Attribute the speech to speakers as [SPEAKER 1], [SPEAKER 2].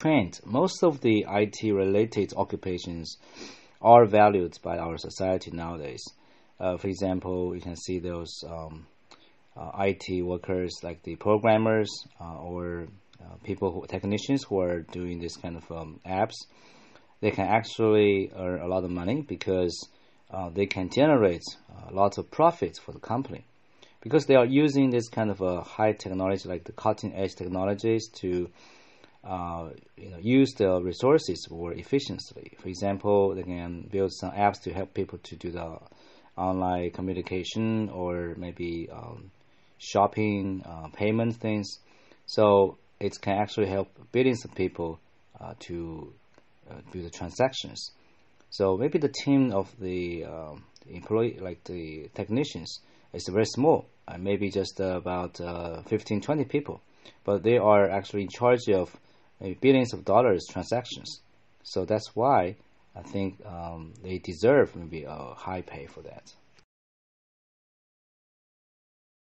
[SPEAKER 1] trend. Most of the IT related occupations are valued by our society nowadays. Uh, for example, you can see those um, uh, IT workers like the programmers uh, or uh, people who technicians who are doing this kind of um, apps. They can actually earn a lot of money because uh, they can generate a lot of profits for the company because they are using this kind of a high technology like the cutting edge technologies to uh, you know, use the resources more efficiently. For example, they can build some apps to help people to do the online communication or maybe um, shopping, uh, payment things. So it can actually help billions of people uh, to uh, do the transactions. So maybe the team of the um, employee, like the technicians, is very small, maybe just about uh, 15, 20 people, but they are actually in charge of billions of dollars transactions. So that's why I think um, they deserve maybe a high pay for that.